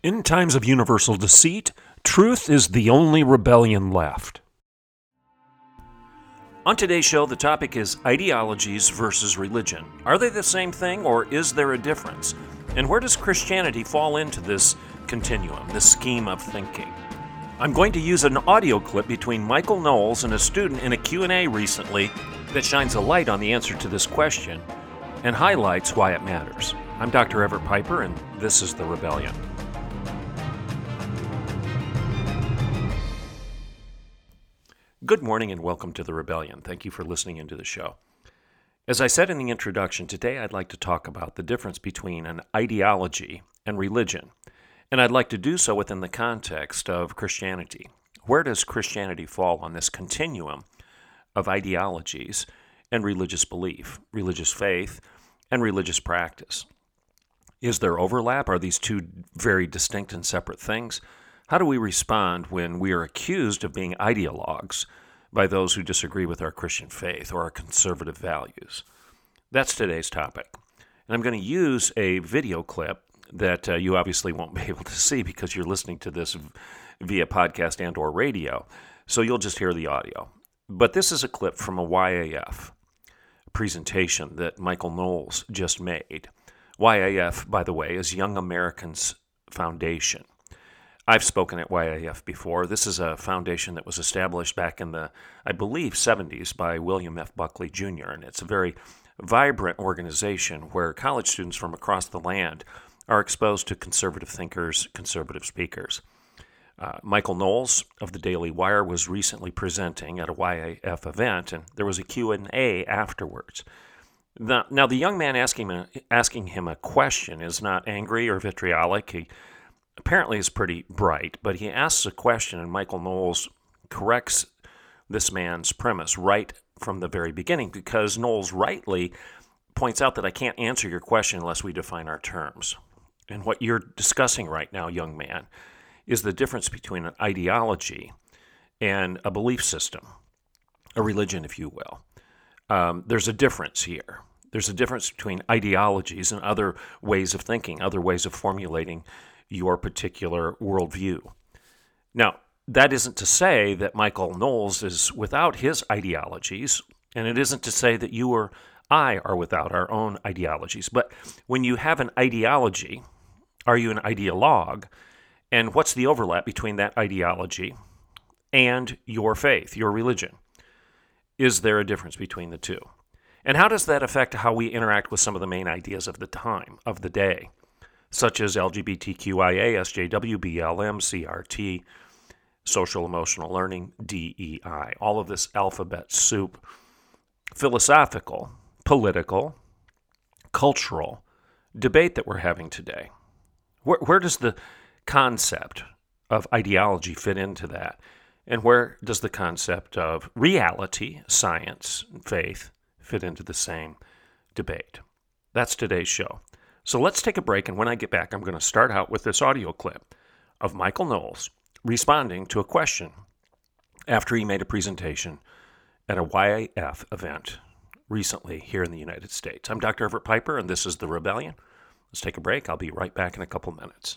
In times of universal deceit, truth is the only rebellion left. On today's show, the topic is ideologies versus religion. Are they the same thing or is there a difference? And where does Christianity fall into this continuum, this scheme of thinking? I'm going to use an audio clip between Michael Knowles and a student in a Q&A recently that shines a light on the answer to this question and highlights why it matters. I'm Dr. Everett Piper and this is The Rebellion. Good morning and welcome to The Rebellion. Thank you for listening into the show. As I said in the introduction, today I'd like to talk about the difference between an ideology and religion. And I'd like to do so within the context of Christianity. Where does Christianity fall on this continuum of ideologies and religious belief, religious faith, and religious practice? Is there overlap? Are these two very distinct and separate things? How do we respond when we are accused of being ideologues by those who disagree with our Christian faith or our conservative values? That's today's topic. And I'm going to use a video clip that uh, you obviously won't be able to see because you're listening to this via podcast and or radio. So you'll just hear the audio. But this is a clip from a YAF presentation that Michael Knowles just made. YAF, by the way, is Young Americans Foundation. I've spoken at YAF before. This is a foundation that was established back in the, I believe, 70s by William F. Buckley Jr., and it's a very vibrant organization where college students from across the land are exposed to conservative thinkers, conservative speakers. Uh, Michael Knowles of the Daily Wire was recently presenting at a YAF event, and there was a Q&A afterwards. Now, the young man asking, asking him a question is not angry or vitriolic. He apparently is pretty bright, but he asks a question, and Michael Knowles corrects this man's premise right from the very beginning because Knowles rightly points out that I can't answer your question unless we define our terms. And what you're discussing right now, young man, is the difference between an ideology and a belief system, a religion, if you will. Um, there's a difference here. There's a difference between ideologies and other ways of thinking, other ways of formulating your particular worldview. Now, that isn't to say that Michael Knowles is without his ideologies, and it isn't to say that you or I are without our own ideologies. But when you have an ideology, are you an ideologue? And what's the overlap between that ideology and your faith, your religion? Is there a difference between the two? And how does that affect how we interact with some of the main ideas of the time, of the day? Such as LGBTQIA, SJW, BLM, CRT, social emotional learning, DEI. All of this alphabet soup, philosophical, political, cultural debate that we're having today. Where, where does the concept of ideology fit into that? And where does the concept of reality, science, and faith fit into the same debate? That's today's show. So let's take a break, and when I get back, I'm going to start out with this audio clip of Michael Knowles responding to a question after he made a presentation at a YAF event recently here in the United States. I'm Dr. Everett Piper, and this is The Rebellion. Let's take a break. I'll be right back in a couple minutes.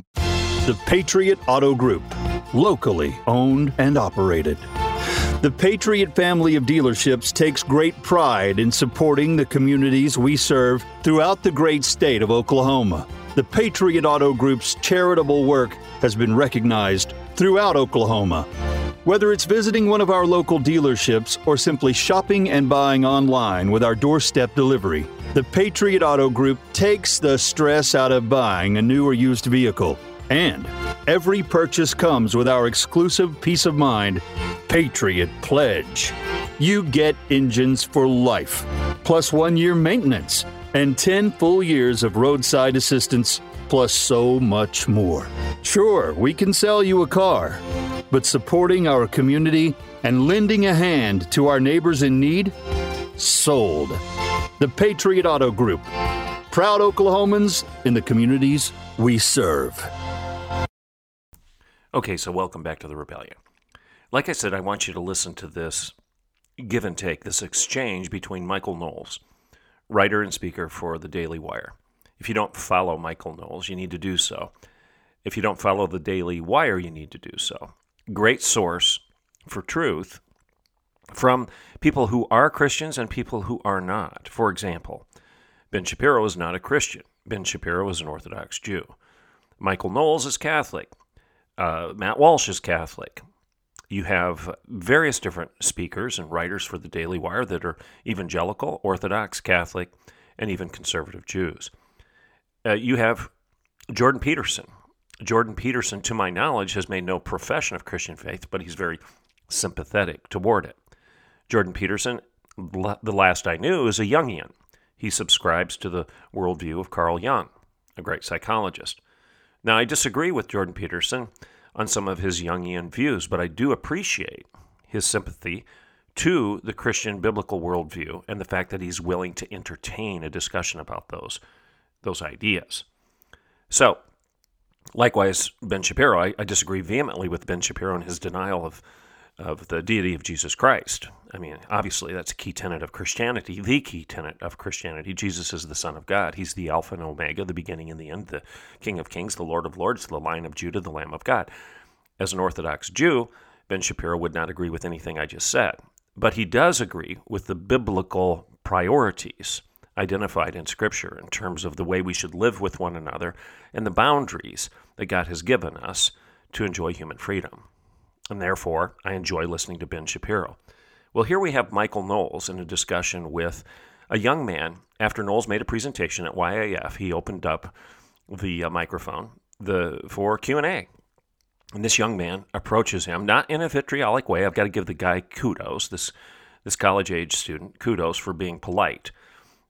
The Patriot Auto Group, locally owned and operated. The Patriot family of dealerships takes great pride in supporting the communities we serve throughout the great state of Oklahoma. the Patriot Auto Group's charitable work has been recognized throughout Oklahoma. Whether it's visiting one of our local dealerships or simply shopping and buying online with our doorstep delivery, the Patriot Auto Group takes the stress out of buying a new or used vehicle. And every purchase comes with our exclusive peace of mind Patriot Pledge. You get engines for life, plus one year maintenance and 10 full years of roadside assistance, plus so much more. Sure, we can sell you a car, but supporting our community and lending a hand to our neighbors in need? Sold. The Patriot Auto Group. Proud Oklahomans in the communities we serve. Okay, so welcome back to the Rebellion. Like I said, I want you to listen to this give and take, this exchange between Michael Knowles writer and speaker for the Daily Wire. If you don't follow Michael Knowles, you need to do so. If you don't follow the Daily Wire, you need to do so. Great source for truth from people who are Christians and people who are not. For example, Ben Shapiro is not a Christian. Ben Shapiro is an Orthodox Jew. Michael Knowles is Catholic. Uh, Matt Walsh is Catholic. You have various different speakers and writers for the Daily Wire that are evangelical, Orthodox, Catholic, and even conservative Jews. Uh, you have Jordan Peterson. Jordan Peterson, to my knowledge, has made no profession of Christian faith, but he's very sympathetic toward it. Jordan Peterson, the last I knew, is a Jungian. He subscribes to the worldview of Carl Jung, a great psychologist. Now, I disagree with Jordan Peterson on some of his Jungian views, but I do appreciate his sympathy to the Christian biblical worldview and the fact that he's willing to entertain a discussion about those, those ideas. So, likewise, Ben Shapiro, I, I disagree vehemently with Ben Shapiro in his denial of of the deity of Jesus Christ. I mean, obviously, that's a key tenet of Christianity, the key tenet of Christianity. Jesus is the Son of God. He's the Alpha and Omega, the beginning and the end, the King of Kings, the Lord of Lords, the Lion of Judah, the Lamb of God. As an Orthodox Jew, Ben Shapiro would not agree with anything I just said, but he does agree with the biblical priorities identified in Scripture in terms of the way we should live with one another and the boundaries that God has given us to enjoy human freedom and therefore I enjoy listening to Ben Shapiro. Well, here we have Michael Knowles in a discussion with a young man. After Knowles made a presentation at YAF, he opened up the uh, microphone the for Q&A. And this young man approaches him, not in a vitriolic way. I've got to give the guy kudos, this, this college age student, kudos for being polite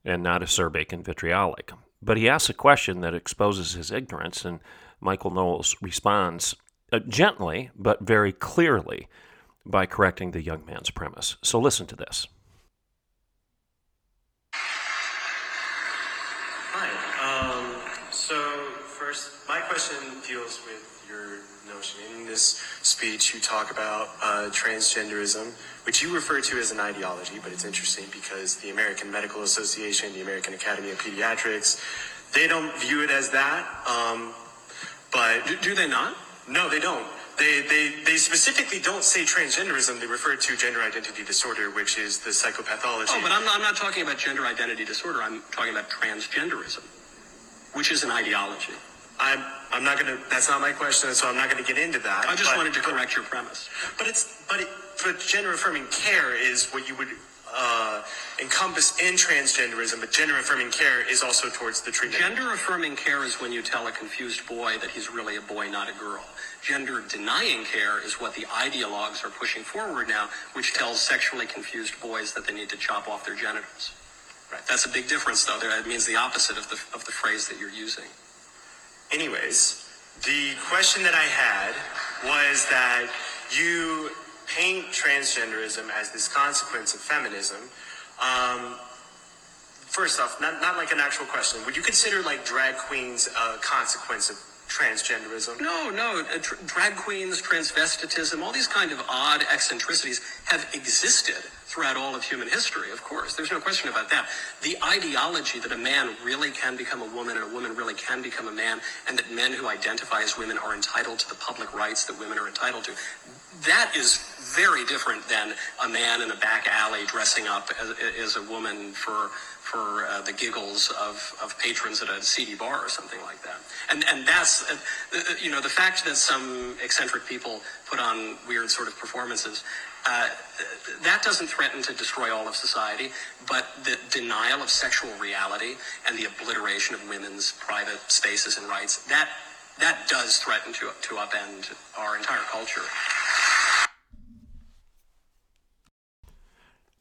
and not acerbic and vitriolic. But he asks a question that exposes his ignorance, and Michael Knowles responds uh, gently but very clearly by correcting the young man's premise. So listen to this. Hi. Um, so, first, my question deals with your notion. In this speech, you talk about uh, transgenderism, which you refer to as an ideology, but it's interesting because the American Medical Association, the American Academy of Pediatrics, they don't view it as that. Um, but do, do they not? No, they don't. They, they, they specifically don't say transgenderism. They refer to gender identity disorder, which is the psychopathology. Oh, but I'm not, I'm not talking about gender identity disorder. I'm talking about transgenderism, which is an ideology. I'm, I'm not going to, that's not my question, so I'm not going to get into that. I just but, wanted to correct your premise. But it's, but it, but gender affirming care is what you would uh, encompass in transgenderism, but gender affirming care is also towards the treatment. Gender affirming care is when you tell a confused boy that he's really a boy, not a girl. Gender denying care is what the ideologues are pushing forward now, which tells sexually confused boys that they need to chop off their genitals. Right. That's a big difference, though. That means the opposite of the, of the phrase that you're using. Anyways, the question that I had was that you paint transgenderism as this consequence of feminism. Um, first off, not, not like an actual question. Would you consider like drag queens a consequence of transgenderism? No, no. Uh, drag queens, transvestitism, all these kind of odd eccentricities have existed throughout all of human history, of course. There's no question about that. The ideology that a man really can become a woman and a woman really can become a man, and that men who identify as women are entitled to the public rights that women are entitled to, that is very different than a man in a back alley dressing up as, as a woman for for uh, the giggles of, of patrons at a seedy bar or something like that. And and that's uh, you know the fact that some eccentric people put on weird sort of performances. Uh, that doesn't threaten to destroy all of society, but the denial of sexual reality and the obliteration of women's private spaces and rights that that does threaten to to upend our entire culture.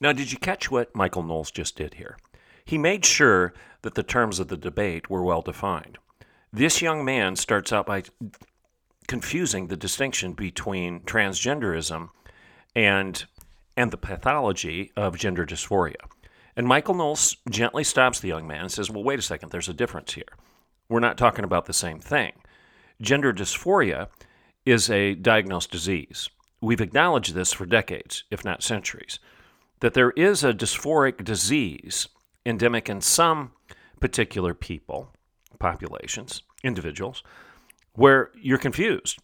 Now, did you catch what Michael Knowles just did here? He made sure that the terms of the debate were well defined. This young man starts out by confusing the distinction between transgenderism and and the pathology of gender dysphoria. And Michael Knowles gently stops the young man and says, Well, wait a second, there's a difference here. We're not talking about the same thing. Gender dysphoria is a diagnosed disease. We've acknowledged this for decades, if not centuries that there is a dysphoric disease endemic in some particular people, populations, individuals, where you're confused.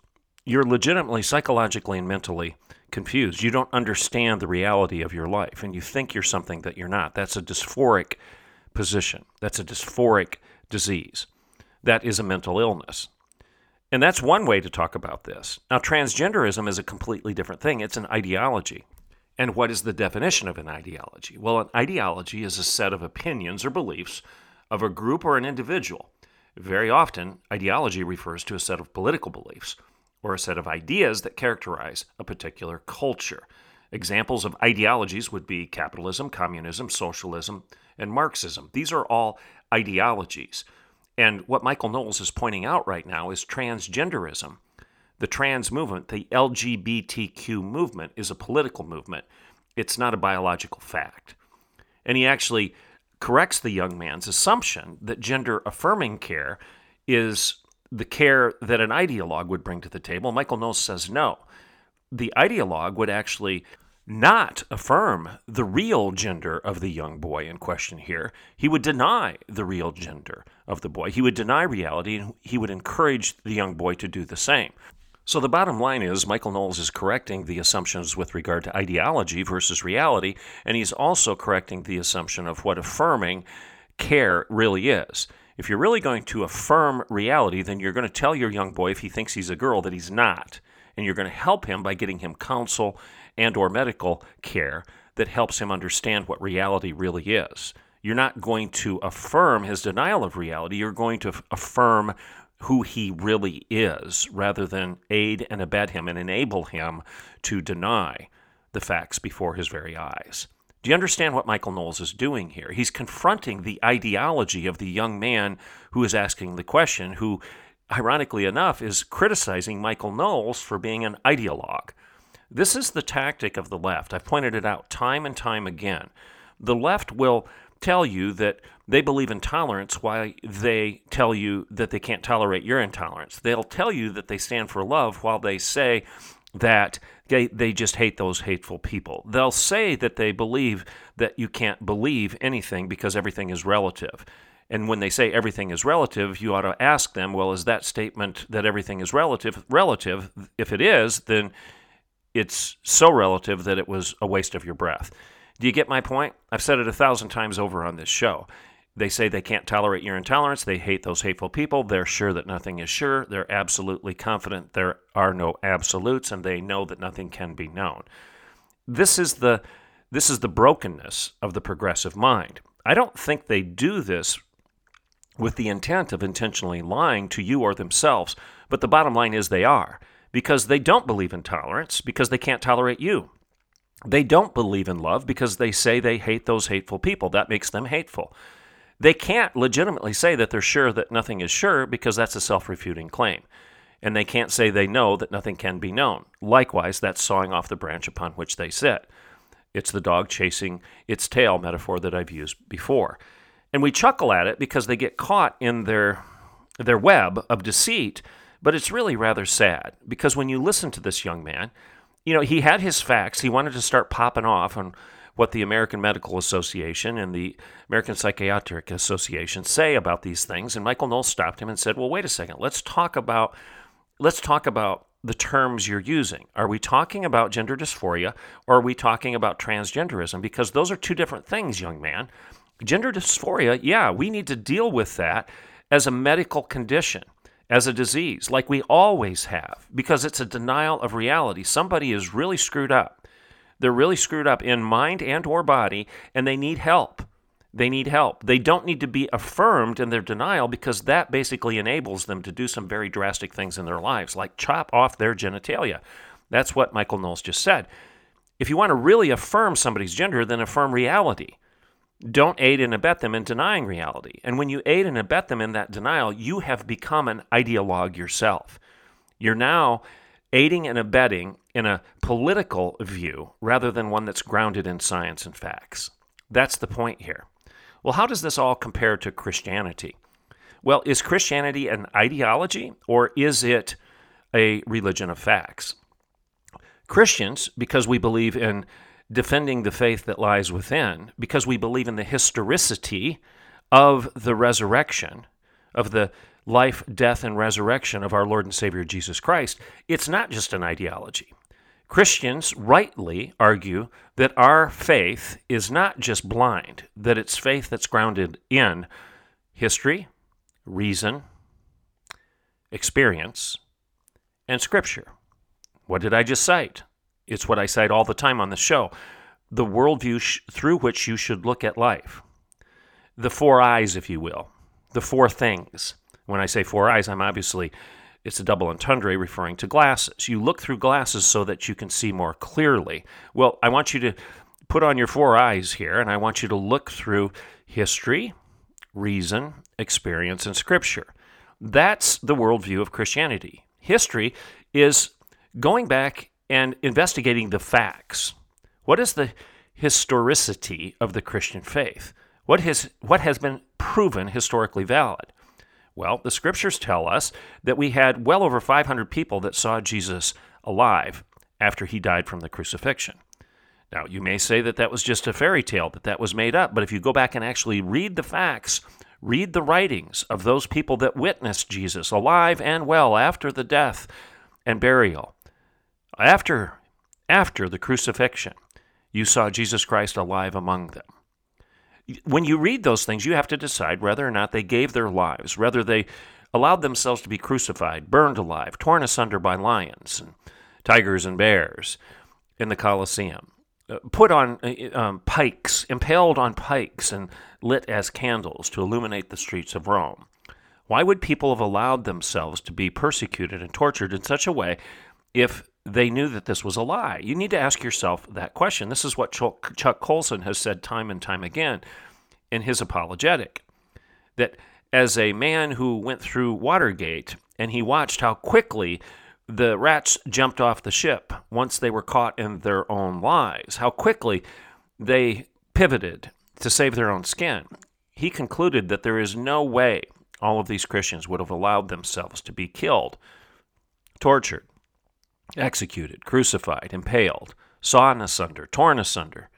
You're legitimately psychologically and mentally confused. You don't understand the reality of your life and you think you're something that you're not. That's a dysphoric position. That's a dysphoric disease. That is a mental illness. And that's one way to talk about this. Now, transgenderism is a completely different thing, it's an ideology. And what is the definition of an ideology? Well, an ideology is a set of opinions or beliefs of a group or an individual. Very often, ideology refers to a set of political beliefs or a set of ideas that characterize a particular culture. Examples of ideologies would be capitalism, communism, socialism, and Marxism. These are all ideologies. And what Michael Knowles is pointing out right now is transgenderism the trans movement, the LGBTQ movement, is a political movement. It's not a biological fact. And he actually corrects the young man's assumption that gender affirming care is the care that an ideologue would bring to the table. Michael Knowles says no. The ideologue would actually not affirm the real gender of the young boy in question here. He would deny the real gender of the boy. He would deny reality and he would encourage the young boy to do the same. So the bottom line is Michael Knowles is correcting the assumptions with regard to ideology versus reality, and he's also correcting the assumption of what affirming care really is. If you're really going to affirm reality, then you're going to tell your young boy if he thinks he's a girl that he's not, and you're going to help him by getting him counsel and or medical care that helps him understand what reality really is. You're not going to affirm his denial of reality, you're going to affirm who he really is rather than aid and abet him and enable him to deny the facts before his very eyes. Do you understand what Michael Knowles is doing here? He's confronting the ideology of the young man who is asking the question, who, ironically enough, is criticizing Michael Knowles for being an ideologue. This is the tactic of the left. I've pointed it out time and time again. The left will tell you that they believe in tolerance while they tell you that they can't tolerate your intolerance. They'll tell you that they stand for love while they say that they, they just hate those hateful people. They'll say that they believe that you can't believe anything because everything is relative. And when they say everything is relative, you ought to ask them, well, is that statement that everything is relative relative? If it is, then it's so relative that it was a waste of your breath. Do you get my point? I've said it a thousand times over on this show. They say they can't tolerate your intolerance. They hate those hateful people. They're sure that nothing is sure. They're absolutely confident there are no absolutes, and they know that nothing can be known. This is the this is the brokenness of the progressive mind. I don't think they do this with the intent of intentionally lying to you or themselves, but the bottom line is they are because they don't believe in tolerance because they can't tolerate you. They don't believe in love because they say they hate those hateful people. That makes them hateful. They can't legitimately say that they're sure that nothing is sure because that's a self refuting claim. And they can't say they know that nothing can be known. Likewise, that's sawing off the branch upon which they sit. It's the dog chasing its tail metaphor that I've used before. And we chuckle at it because they get caught in their, their web of deceit, but it's really rather sad because when you listen to this young man, you know, he had his facts. He wanted to start popping off on what the American Medical Association and the American Psychiatric Association say about these things. And Michael Knowles stopped him and said, "Well, wait a second. Let's talk about let's talk about the terms you're using. Are we talking about gender dysphoria or are we talking about transgenderism? Because those are two different things, young man. Gender dysphoria, yeah, we need to deal with that as a medical condition, as a disease, like we always have, because it's a denial of reality. Somebody is really screwed up. They're really screwed up in mind and or body, and they need help. They need help. They don't need to be affirmed in their denial because that basically enables them to do some very drastic things in their lives, like chop off their genitalia. That's what Michael Knowles just said. If you want to really affirm somebody's gender, then affirm reality. Don't aid and abet them in denying reality. And when you aid and abet them in that denial, you have become an ideologue yourself. You're now aiding and abetting in a political view rather than one that's grounded in science and facts. That's the point here. Well, how does this all compare to Christianity? Well, is Christianity an ideology or is it a religion of facts? Christians, because we believe in defending the faith that lies within, because we believe in the historicity of the resurrection, of the life, death, and resurrection of our Lord and Savior Jesus Christ, it's not just an ideology. Christians rightly argue that our faith is not just blind, that it's faith that's grounded in history, reason, experience, and Scripture. What did I just cite? It's what I cite all the time on the show the worldview sh- through which you should look at life. The four eyes, if you will, the four things. When I say four eyes, I'm obviously it's a double entendre referring to glasses. You look through glasses so that you can see more clearly. Well, I want you to put on your four eyes here, and I want you to look through history, reason, experience, and scripture. That's the worldview of Christianity. History is going back and investigating the facts. What is the historicity of the Christian faith? What has, what has been proven historically valid? Well, the scriptures tell us that we had well over 500 people that saw Jesus alive after he died from the crucifixion. Now, you may say that that was just a fairy tale, that that was made up, but if you go back and actually read the facts, read the writings of those people that witnessed Jesus alive and well after the death and burial, after after the crucifixion, you saw Jesus Christ alive among them when you read those things, you have to decide whether or not they gave their lives, whether they allowed themselves to be crucified, burned alive, torn asunder by lions and tigers and bears in the Colosseum, uh, put on uh, um, pikes, impaled on pikes, and lit as candles to illuminate the streets of Rome. Why would people have allowed themselves to be persecuted and tortured in such a way if they knew that this was a lie? You need to ask yourself that question. This is what Chuck Colson has said time and time again in his apologetic that as a man who went through Watergate and he watched how quickly the rats jumped off the ship once they were caught in their own lies, how quickly they pivoted to save their own skin, he concluded that there is no way all of these Christians would have allowed themselves to be killed, tortured, executed, crucified, impaled, sawn asunder, torn asunder.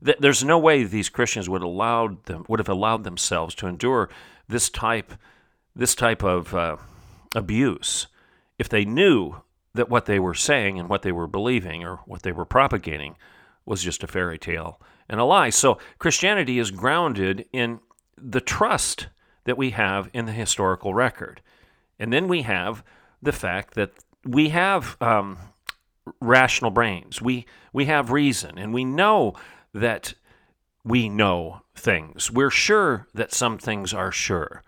There's no way these Christians would allowed them would have allowed themselves to endure this type this type of uh, abuse if they knew that what they were saying and what they were believing or what they were propagating was just a fairy tale and a lie. So Christianity is grounded in the trust that we have in the historical record, and then we have the fact that we have um, rational brains. We we have reason, and we know that we know things. We're sure that some things are sure.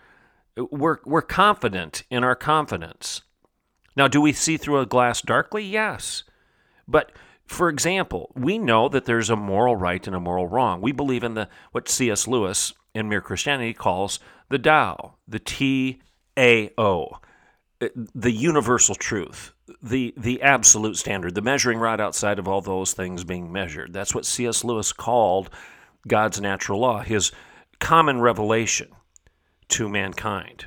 We're we're confident in our confidence. Now, do we see through a glass darkly? Yes, but for example, we know that there's a moral right and a moral wrong. We believe in the what C.S. Lewis in Mere Christianity calls the Tao, the T A O the universal truth, the the absolute standard, the measuring rod outside of all those things being measured. That's what C.S. Lewis called God's natural law, his common revelation to mankind.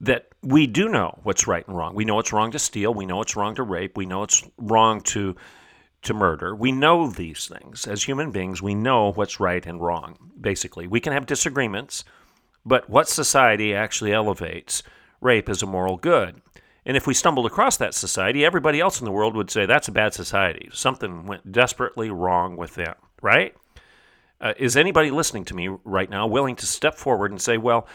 That we do know what's right and wrong. We know it's wrong to steal. We know it's wrong to rape. We know it's wrong to to murder. We know these things as human beings. We know what's right and wrong. Basically, we can have disagreements, but what society actually elevates rape is a moral good. And if we stumbled across that society, everybody else in the world would say that's a bad society. Something went desperately wrong with them, right? Uh, is anybody listening to me right now willing to step forward and say, well,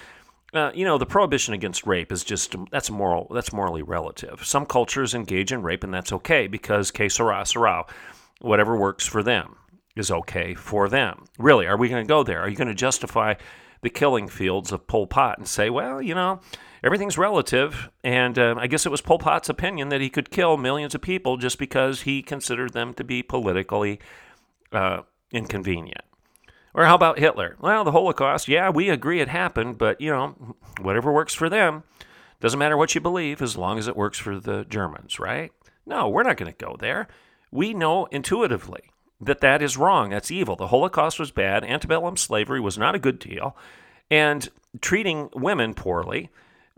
uh, you know, the prohibition against rape is just that's moral. That's morally relative. Some cultures engage in rape, and that's okay because que sera, sera. Whatever works for them is okay for them. Really, are we going to go there? Are you going to justify the killing fields of Pol Pot and say, well, you know, everything's relative. And uh, I guess it was Pol Pot's opinion that he could kill millions of people just because he considered them to be politically uh, inconvenient. Or how about Hitler? Well, the Holocaust, yeah, we agree it happened, but, you know, whatever works for them. Doesn't matter what you believe as long as it works for the Germans, right? No, we're not going to go there. We know intuitively that that is wrong. That's evil. The Holocaust was bad. Antebellum slavery was not a good deal. And treating women poorly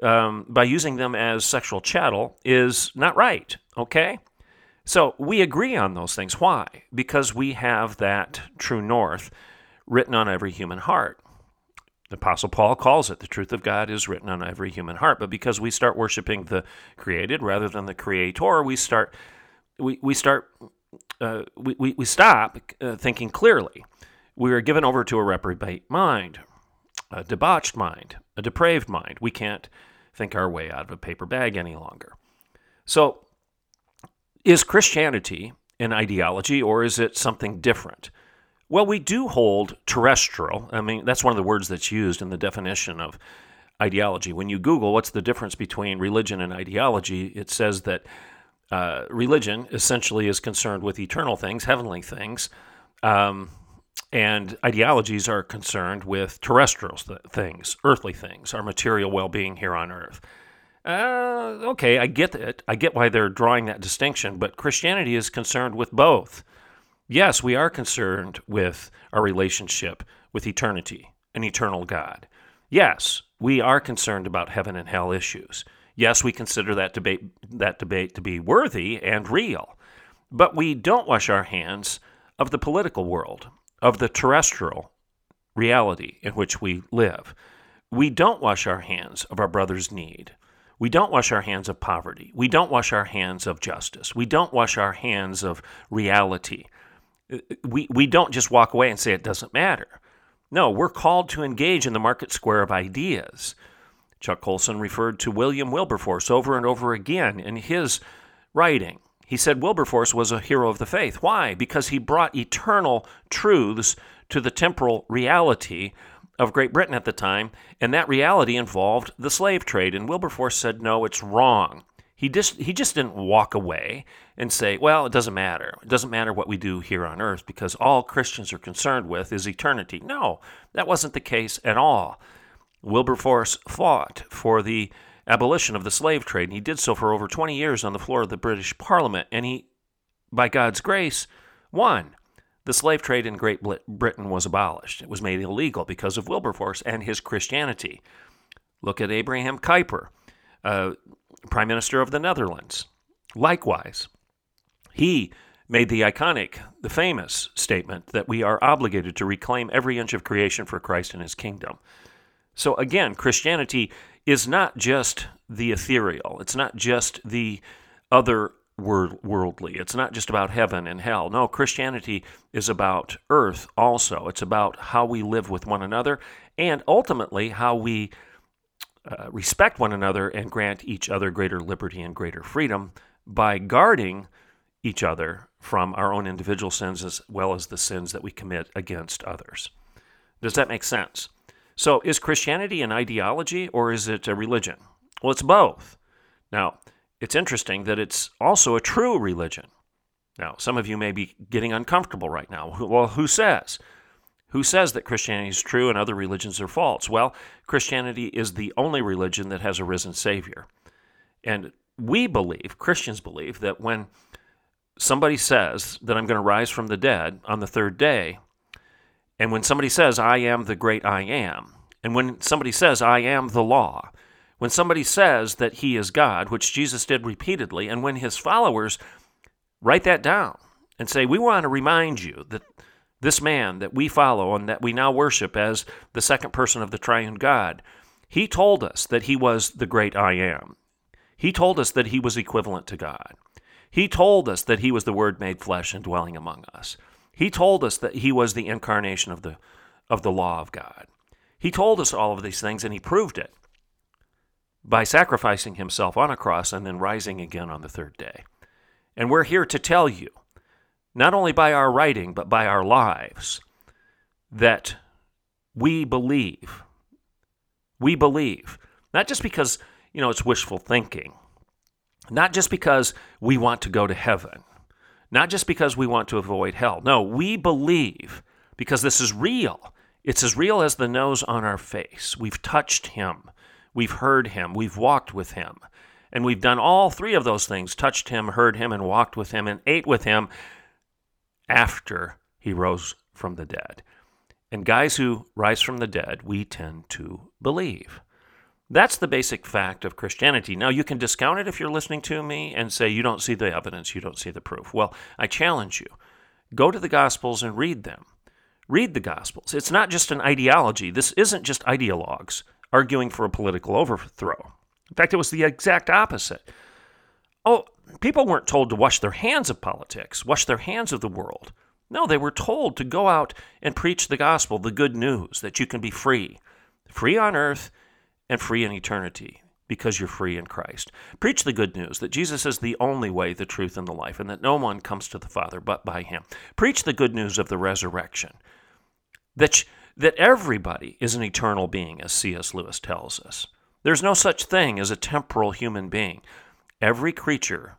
um, by using them as sexual chattel is not right, okay? So we agree on those things. Why? Because we have that true north written on every human heart. The Apostle Paul calls it the truth of God is written on every human heart. But because we start worshiping the created rather than the creator, we start we, we start uh, we, we, we stop uh, thinking clearly. We are given over to a reprobate mind, a debauched mind, a depraved mind. We can't think our way out of a paper bag any longer. So, is Christianity an ideology or is it something different? Well, we do hold terrestrial. I mean, that's one of the words that's used in the definition of ideology. When you Google what's the difference between religion and ideology, it says that uh, religion essentially is concerned with eternal things, heavenly things, um, and ideologies are concerned with terrestrial th- things, earthly things, our material well being here on earth. Uh, okay, I get it. I get why they're drawing that distinction, but Christianity is concerned with both. Yes, we are concerned with our relationship with eternity, an eternal God. Yes, we are concerned about heaven and hell issues. Yes, we consider that debate that debate to be worthy and real, but we don't wash our hands of the political world, of the terrestrial reality in which we live. We don't wash our hands of our brother's need. We don't wash our hands of poverty. We don't wash our hands of justice. We don't wash our hands of reality. We, we don't just walk away and say it doesn't matter. No, we're called to engage in the market square of ideas. Chuck Colson referred to William Wilberforce over and over again in his writing. He said Wilberforce was a hero of the faith. Why? Because he brought eternal truths to the temporal reality of Great Britain at the time, and that reality involved the slave trade. And Wilberforce said, no, it's wrong. He just, he just didn't walk away and say, well, it doesn't matter. It doesn't matter what we do here on earth because all Christians are concerned with is eternity. No, that wasn't the case at all. Wilberforce fought for the abolition of the slave trade, and he did so for over 20 years on the floor of the British Parliament, and he, by God's grace, won. The slave trade in Great Britain was abolished. It was made illegal because of Wilberforce and his Christianity. Look at Abraham Kuyper, uh, Prime Minister of the Netherlands. Likewise, he made the iconic, the famous statement that we are obligated to reclaim every inch of creation for Christ and his kingdom. So again, Christianity is not just the ethereal, it's not just the other worldly. It's not just about heaven and hell. No, Christianity is about earth also. It's about how we live with one another and ultimately how we uh, respect one another and grant each other greater liberty and greater freedom by guarding each other from our own individual sins as well as the sins that we commit against others. Does that make sense? So, is Christianity an ideology or is it a religion? Well, it's both. Now, it's interesting that it's also a true religion. Now, some of you may be getting uncomfortable right now. Well, who says? Who says that Christianity is true and other religions are false? Well, Christianity is the only religion that has a risen Savior. And we believe, Christians believe, that when somebody says that I'm going to rise from the dead on the third day, and when somebody says, I am the great I am, and when somebody says, I am the law, when somebody says that he is God, which Jesus did repeatedly, and when his followers write that down and say, We want to remind you that this man that we follow and that we now worship as the second person of the triune God, he told us that he was the great I am. He told us that he was equivalent to God. He told us that he was the Word made flesh and dwelling among us. He told us that he was the incarnation of the, of the law of God. He told us all of these things, and he proved it by sacrificing himself on a cross and then rising again on the third day. And we're here to tell you, not only by our writing, but by our lives, that we believe. We believe. Not just because, you know, it's wishful thinking, not just because we want to go to heaven, not just because we want to avoid hell. No, we believe because this is real. It's as real as the nose on our face. We've touched him. We've heard him. We've walked with him. And we've done all three of those things touched him, heard him, and walked with him, and ate with him after he rose from the dead. And guys who rise from the dead, we tend to believe. That's the basic fact of Christianity. Now, you can discount it if you're listening to me and say you don't see the evidence, you don't see the proof. Well, I challenge you go to the Gospels and read them. Read the Gospels. It's not just an ideology. This isn't just ideologues arguing for a political overthrow. In fact, it was the exact opposite. Oh, people weren't told to wash their hands of politics, wash their hands of the world. No, they were told to go out and preach the gospel, the good news that you can be free, free on earth and free in eternity because you're free in Christ. Preach the good news that Jesus is the only way, the truth, and the life, and that no one comes to the Father but by him. Preach the good news of the resurrection, that, that everybody is an eternal being, as C.S. Lewis tells us. There's no such thing as a temporal human being. Every creature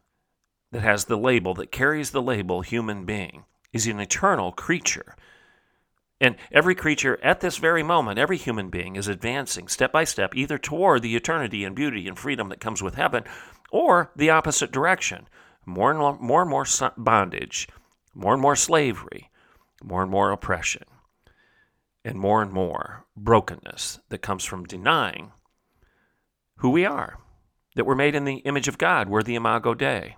that has the label, that carries the label human being, is an eternal creature. And every creature at this very moment, every human being is advancing step by step either toward the eternity and beauty and freedom that comes with heaven or the opposite direction. More and more, and more bondage, more and more slavery, more and more oppression, and more and more brokenness that comes from denying who we are, that we're made in the image of God. We're the Imago Dei.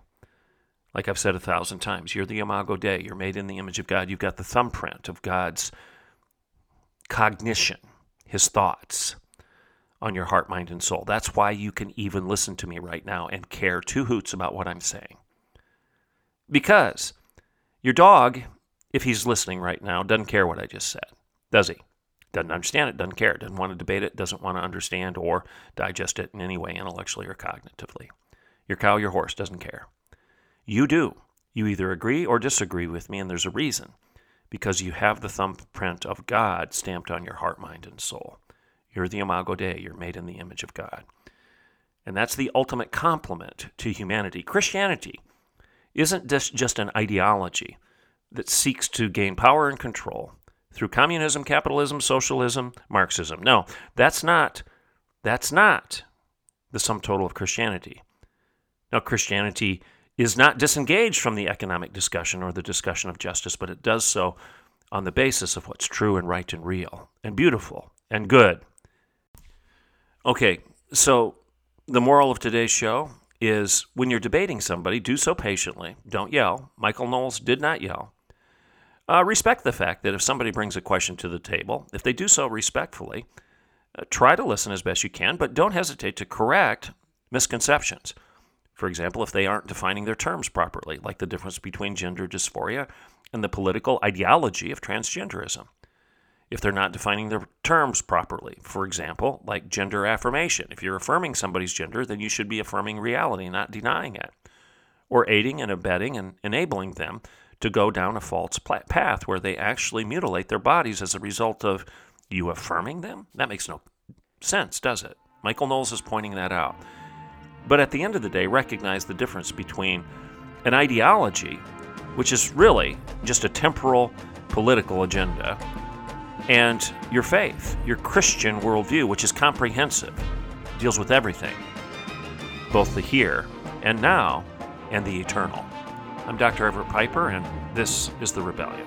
Like I've said a thousand times, you're the Imago Dei. You're made in the image of God. You've got the thumbprint of God's cognition, His thoughts on your heart, mind, and soul. That's why you can even listen to me right now and care two hoots about what I'm saying. Because your dog, if he's listening right now, doesn't care what I just said, does he? doesn't understand it, doesn't care, doesn't want to debate it, doesn't want to understand or digest it in any way intellectually or cognitively. Your cow, your horse doesn't care. You do. You either agree or disagree with me, and there's a reason because you have the thumbprint of God stamped on your heart, mind, and soul. You're the Imago Dei, you're made in the image of God. And that's the ultimate compliment to humanity. Christianity isn't just an ideology that seeks to gain power and control through communism, capitalism, socialism, Marxism. No, that's not that's not the sum total of Christianity. Now Christianity is not disengaged from the economic discussion or the discussion of justice, but it does so on the basis of what's true and right and real and beautiful and good. Okay, so the moral of today's show is when you're debating somebody, do so patiently. Don't yell. Michael Knowles did not yell. Uh, respect the fact that if somebody brings a question to the table, if they do so respectfully, uh, try to listen as best you can, but don't hesitate to correct misconceptions. For example, if they aren't defining their terms properly, like the difference between gender dysphoria and the political ideology of transgenderism. If they're not defining their terms properly, for example, like gender affirmation. If you're affirming somebody's gender, then you should be affirming reality, not denying it. Or aiding and abetting and enabling them to go down a false path where they actually mutilate their bodies as a result of you affirming them? That makes no sense, does it? Michael Knowles is pointing that out. But at the end of the day, recognize the difference between an ideology, which is really just a temporal political agenda, and your faith, your Christian worldview, which is comprehensive, deals with everything, both the here and now and the eternal. I'm Dr. Everett Piper, and this is The Rebellion.